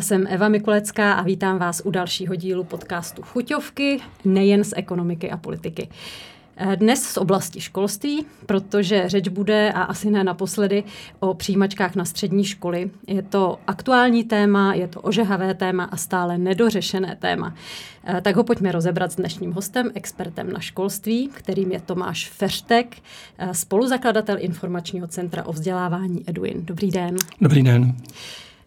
Jsem Eva Mikulecká a vítám vás u dalšího dílu podcastu Chuťovky, nejen z ekonomiky a politiky. Dnes z oblasti školství, protože řeč bude, a asi ne naposledy, o přijímačkách na střední školy. Je to aktuální téma, je to ožehavé téma a stále nedořešené téma. Eh, tak ho pojďme rozebrat s dnešním hostem, expertem na školství, kterým je Tomáš Feřtek, eh, spoluzakladatel informačního centra o vzdělávání Eduin. Dobrý den. Dobrý den.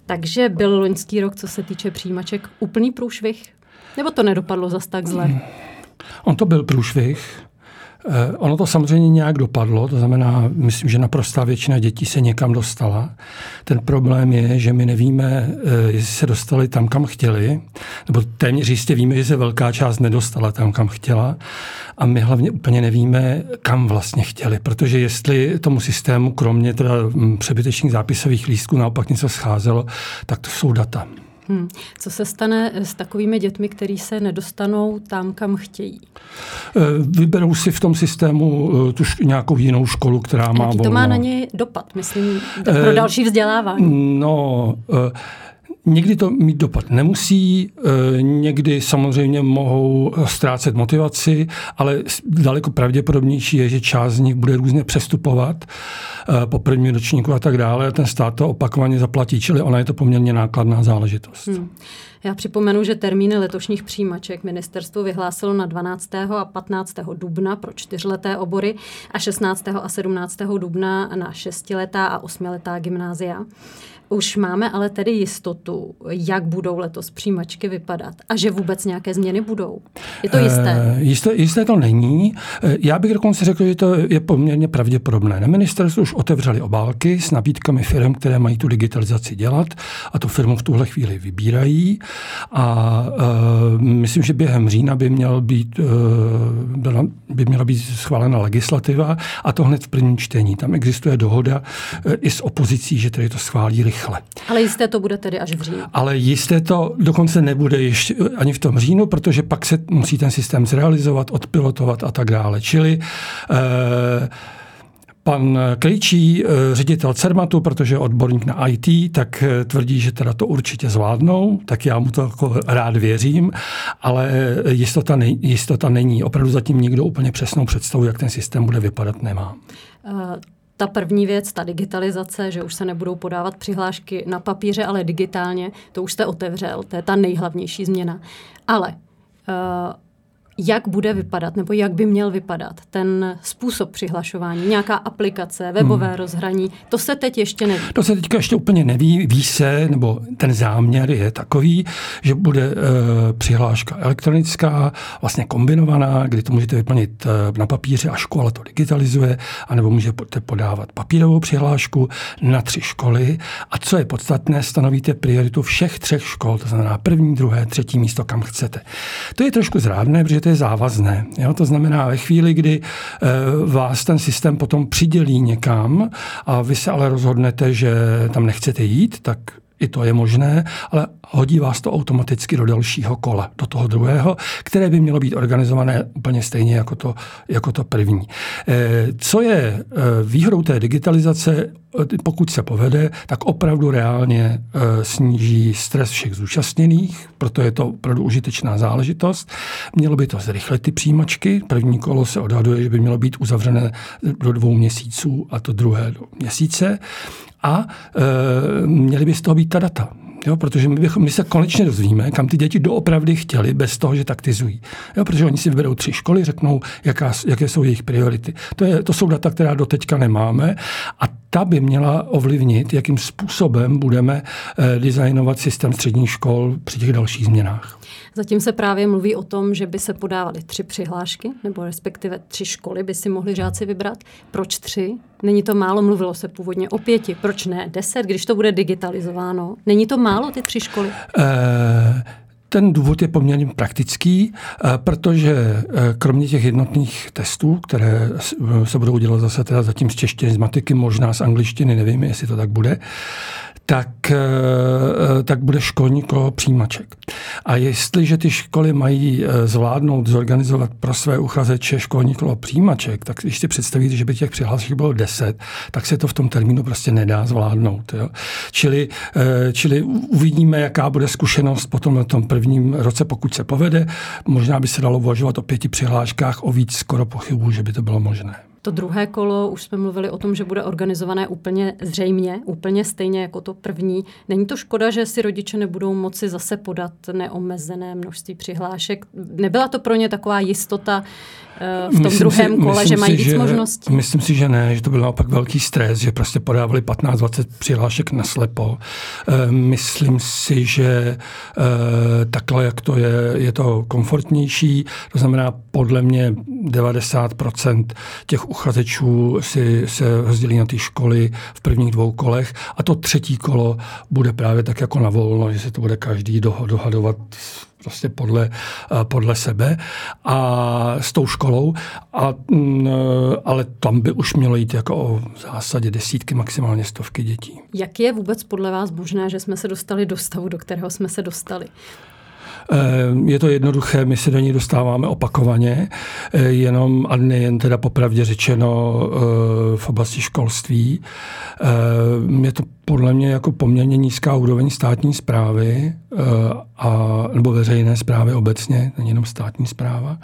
Takže byl loňský rok, co se týče přijímaček, úplný průšvih? Nebo to nedopadlo zas tak zle? On to byl průšvih. Eh, ono to samozřejmě nějak dopadlo, to znamená, myslím, že naprostá většina dětí se někam dostala. Ten problém je, že my nevíme, eh, jestli se dostali tam, kam chtěli, nebo téměř jistě víme, že se velká část nedostala tam, kam chtěla. A my hlavně úplně nevíme, kam vlastně chtěli, protože jestli tomu systému, kromě teda hm, přebytečných zápisových lístků, naopak něco scházelo, tak to jsou data. Hmm. Co se stane s takovými dětmi, kteří se nedostanou tam, kam chtějí? Eh, vyberou si v tom systému eh, tu nějakou jinou školu, která má Jaký to má na ně dopad, myslím, pro eh, další vzdělávání? No, Někdy to mít dopad nemusí, někdy samozřejmě mohou ztrácet motivaci, ale daleko pravděpodobnější je, že část z nich bude různě přestupovat Eh, po prvním ročníku a tak dále. Ten stát to opakovaně zaplatí, čili ona je to poměrně nákladná záležitost. Hmm. Já připomenu, že termíny letošních přijímaček ministerstvo vyhlásilo na 12. a 15. dubna pro čtyřleté obory a 16. a 17. dubna na šestiletá a osmiletá gymnázia. Už máme ale tedy jistotu, jak budou letos přijímačky vypadat a že vůbec nějaké změny budou. Je to jisté? E, jisté, jisté to není. Eh, já bych dokonce řekl, že to je poměrně pravděpodobné. Na ministerstvu už otevřeli obálky s nabídkami firm, které mají tu digitalizaci dělat a tu firmu v tuhle chvíli vybírají. A e, myslím, že během října by, měl být, e, by měla být schválena legislativa a to hned v prvním čtení. Tam existuje dohoda e, i s opozicí, že tedy to schválí rychle. Ale jisté to bude tedy až v říjnu. Ale jisté to dokonce nebude ještě ani v tom říjnu, protože pak se musí ten systém zrealizovat, odpilotovat a tak dále. Čili e, Pan Klejčí, eh, ředitel CERMATu, protože je odborník na IT, tak eh, tvrdí, že teda to určitě zvládnou, tak já mu to jako rád věřím, ale jistota, ne, jistota není. Opravdu zatím nikdo úplně přesnou představu, jak ten systém bude vypadat, nemá. Ta první věc, ta digitalizace, že už se nebudou podávat přihlášky na papíře, ale digitálně, to už jste otevřel, to je ta nejhlavnější změna. Ale uh, jak bude vypadat, nebo jak by měl vypadat ten způsob přihlašování, nějaká aplikace, webové hmm. rozhraní, to se teď ještě neví. To se teďka ještě úplně neví, ví se, nebo ten záměr je takový, že bude e, přihláška elektronická, vlastně kombinovaná, kdy to můžete vyplnit e, na papíře a škola to digitalizuje, anebo můžete podávat papírovou přihlášku na tři školy a co je podstatné, stanovíte prioritu všech třech škol, to znamená první, druhé, třetí místo, kam chcete. To je trošku zrádné, protože to je závazné. Jo? To znamená, ve chvíli, kdy eh, vás ten systém potom přidělí někam a vy se ale rozhodnete, že tam nechcete jít, tak i to je možné, ale hodí vás to automaticky do dalšího kola, do toho druhého, které by mělo být organizované úplně stejně jako to, jako to první. Eh, co je eh, výhodou té digitalizace, pokud se povede, tak opravdu reálně sníží stres všech zúčastněných, proto je to opravdu užitečná záležitost. Mělo by to zrychlit ty přijímačky. První kolo se odhaduje, že by mělo být uzavřené do dvou měsíců a to druhé do měsíce. A e, měly by z toho být ta data. Jo, protože my, bychom, my se konečně dozvíme, kam ty děti doopravdy chtěli, bez toho, že taktizují. Jo, protože oni si vyberou tři školy, řeknou, jaká, jaké jsou jejich priority. To, je, to jsou data, která do teďka nemáme a ta by měla ovlivnit, jakým způsobem budeme eh, designovat systém středních škol při těch dalších změnách. Zatím se právě mluví o tom, že by se podávaly tři přihlášky, nebo respektive tři školy by si mohli žáci vybrat. Proč tři? Není to málo, mluvilo se původně o pěti. Proč ne deset, když to bude digitalizováno? Není to málo, ty tři školy? Uh... Ten důvod je poměrně praktický, eh, protože eh, kromě těch jednotných testů, které se budou dělat zase teda zatím z češtiny, z matiky, možná z angličtiny, nevím, jestli to tak bude, tak, eh, tak bude školní kolo přijímaček. A jestliže ty školy mají eh, zvládnout, zorganizovat pro své uchazeče školní kolo přijímaček, tak když si představíte, že by těch přihlášek bylo 10, tak se to v tom termínu prostě nedá zvládnout. Jo? Čili, čili uvidíme, jaká bude zkušenost potom v tom prvním roce, pokud se povede. Možná by se dalo uvažovat o pěti přihláškách, o víc skoro pochybu, že by to bylo možné. To druhé kolo, už jsme mluvili o tom, že bude organizované úplně zřejmě, úplně stejně jako to první. Není to škoda, že si rodiče nebudou moci zase podat neomezené množství přihlášek? Nebyla to pro ně taková jistota, v tom myslím druhém si, kole, že mají si, víc že, možností? Myslím si, že ne, že to byl naopak velký stres, že prostě podávali 15-20 přihlášek na slepo. Eh, myslím si, že eh, takhle, jak to je, je to komfortnější, to znamená podle mě 90% těch uchazečů si se rozdělí na ty školy v prvních dvou kolech a to třetí kolo bude právě tak jako na volno, že se to bude každý dohadovat prostě podle, eh, podle sebe a s tou školou, a, mm, eh, ale tam by už mělo jít jako o v zásadě desítky, maximálně stovky dětí. Jak je vůbec podle vás možné, že jsme se dostali do stavu, do kterého jsme se dostali? Eh, je to jednoduché, my se do ní dostáváme opakovaně, jenom a nejen teda popravdě řečeno v oblasti školství. Je to podle mě jako poměrně nízká úroveň státní zprávy a, nebo veřejné zprávy obecně, není jenom státní zpráva.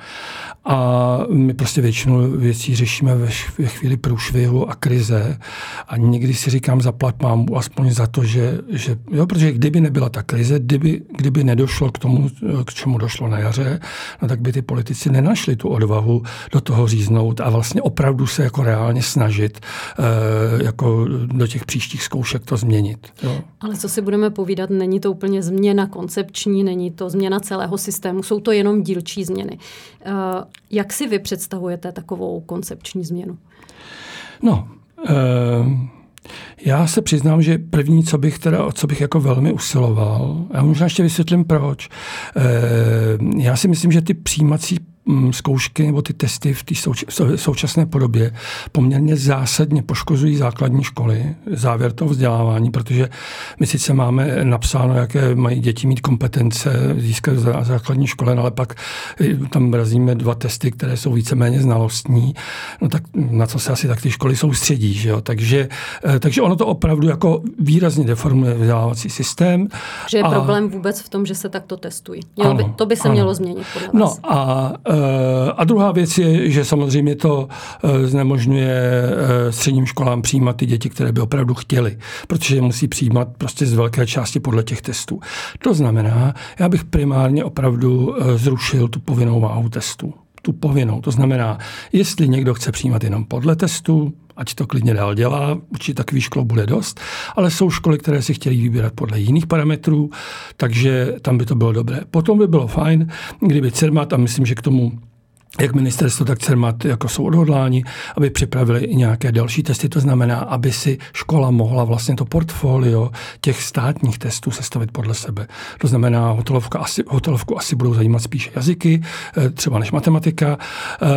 A my prostě většinu věcí řešíme ve, ve chvíli průšvihu a krize a někdy si říkám zaplat mám aspoň za to, že, že jo, protože kdyby nebyla ta krize, kdyby, kdyby nedošlo k tomu, k čemu došlo na jaře, no tak by ty politici nenašli tu odvahu do toho říznout a vlastně opravdu se jako reálně snažit e, jako do těch příštích zkoušek to změnit. Jo. Ale co si budeme povídat, není to úplně změna koncepční, není to změna celého systému, jsou to jenom dílčí změny. Eh, jak si vy představujete takovou koncepční změnu? No, uh... Já se přiznám, že první, co bych, teda, co bych jako velmi usiloval, já možná ještě vysvětlím proč. Já si myslím, že ty přijímací zkoušky nebo ty testy v té souč- současné podobě poměrně zásadně poškozují základní školy, závěr toho vzdělávání, protože my sice máme napsáno, jaké mají děti mít kompetence získat v základní škole, no ale pak eh, tam razíme dva testy, které jsou víceméně znalostní, no tak na co se asi tak ty školy soustředí, že jo? Takže, eh, takže ono to opravdu jako výrazně deformuje vzdělávací systém. Že je a... problém vůbec v tom, že se takto testují. Mělo ano, by, to by se ano. mělo změnit podle no vás. No a Eh, a druhá věc je, že samozřejmě to eh, znemožňuje eh, středním školám přijímat ty děti, které by opravdu chtěli, protože musí přijímat prostě z velké části podle těch testů. To znamená, já bych primárně opravdu zrušil tu povinnou váhu testů tu povinnou. To znamená, jestli někdo chce přijímat jenom podle testu, ať to klidně dál dělá, určitě takový škol bude dost, ale jsou školy, které si chtějí vybírat podle jiných parametrů, takže tam by to bylo dobré. Potom by bylo fajn, kdyby CERMAT, a myslím, že k tomu jak ministerstvo, tak CERMAT jako jsou odhodláni, aby připravili i nějaké další testy. To znamená, aby si škola mohla vlastně to portfolio těch státních testů sestavit podle sebe. To znamená, hotelovka asi, hotelovku asi budou zajímat spíše jazyky, eh, třeba než matematika. Eh,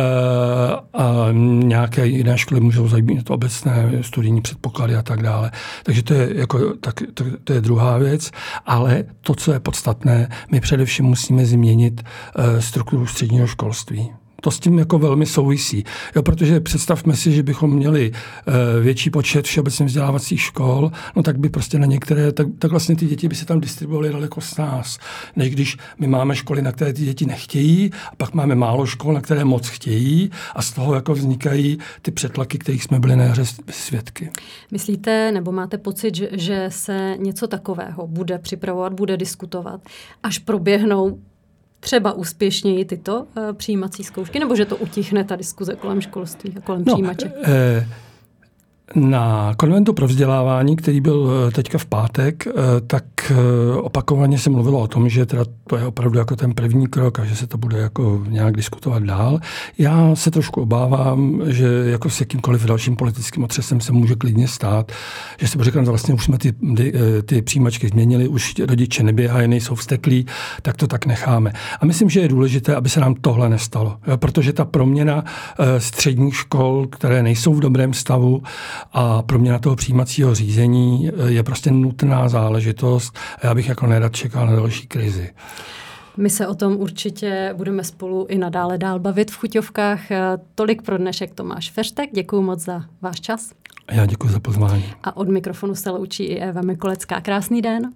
a nějaké jiné školy můžou zajímat obecné studijní předpoklady a tak dále. Takže to je, jako, tak, to, to je druhá věc. Ale to, co je podstatné, my především musíme změnit eh, strukturu středního školství to s tím jako velmi souvisí. Jo, protože představme si, že bychom měli uh, větší počet všeobecně vzdělávacích škol, no tak by prostě na některé, tak, tak vlastně ty děti by se tam distribuovaly daleko s nás, než když my máme školy, na které ty děti nechtějí, a pak máme málo škol, na které moc chtějí a z toho jako vznikají ty přetlaky, kterých jsme byli na jaře svědky. Myslíte, nebo máte pocit, že, že se něco takového bude připravovat, bude diskutovat, až proběhnou třeba úspěšněji tyto uh, přijímací zkoušky, nebo že to utichne ta diskuze kolem školství a kolem no, přijímaček? Eh, na konventu pro vzdělávání, který byl eh, teďka v pátek, eh, tak eh, opakovaně se mluvilo o tom, že teda to je opravdu jako ten první krok a že se to bude jako nějak diskutovat dál. Já se trošku obávám, že jako s jakýmkoliv dalším politickým otřesem se může klidně stát, že si řekneme, vlastně už jsme ty, ty, ty přijímačky změnili, už rodiče neběhají, nejsou vsteklí, tak to tak necháme. A myslím, že je důležité, aby se nám tohle nestalo, protože ta proměna středních škol, které nejsou v dobrém stavu a proměna toho přijímacího řízení je prostě nutná záležitost a já bych jako nerad čekal na další krizi. My se o tom určitě budeme spolu i nadále dál bavit v chuťovkách. Tolik pro dnešek Tomáš Feštek. Děkuji moc za váš čas. Já děkuji za pozvání. A od mikrofonu se loučí i Eva Mikolecká. Krásný den.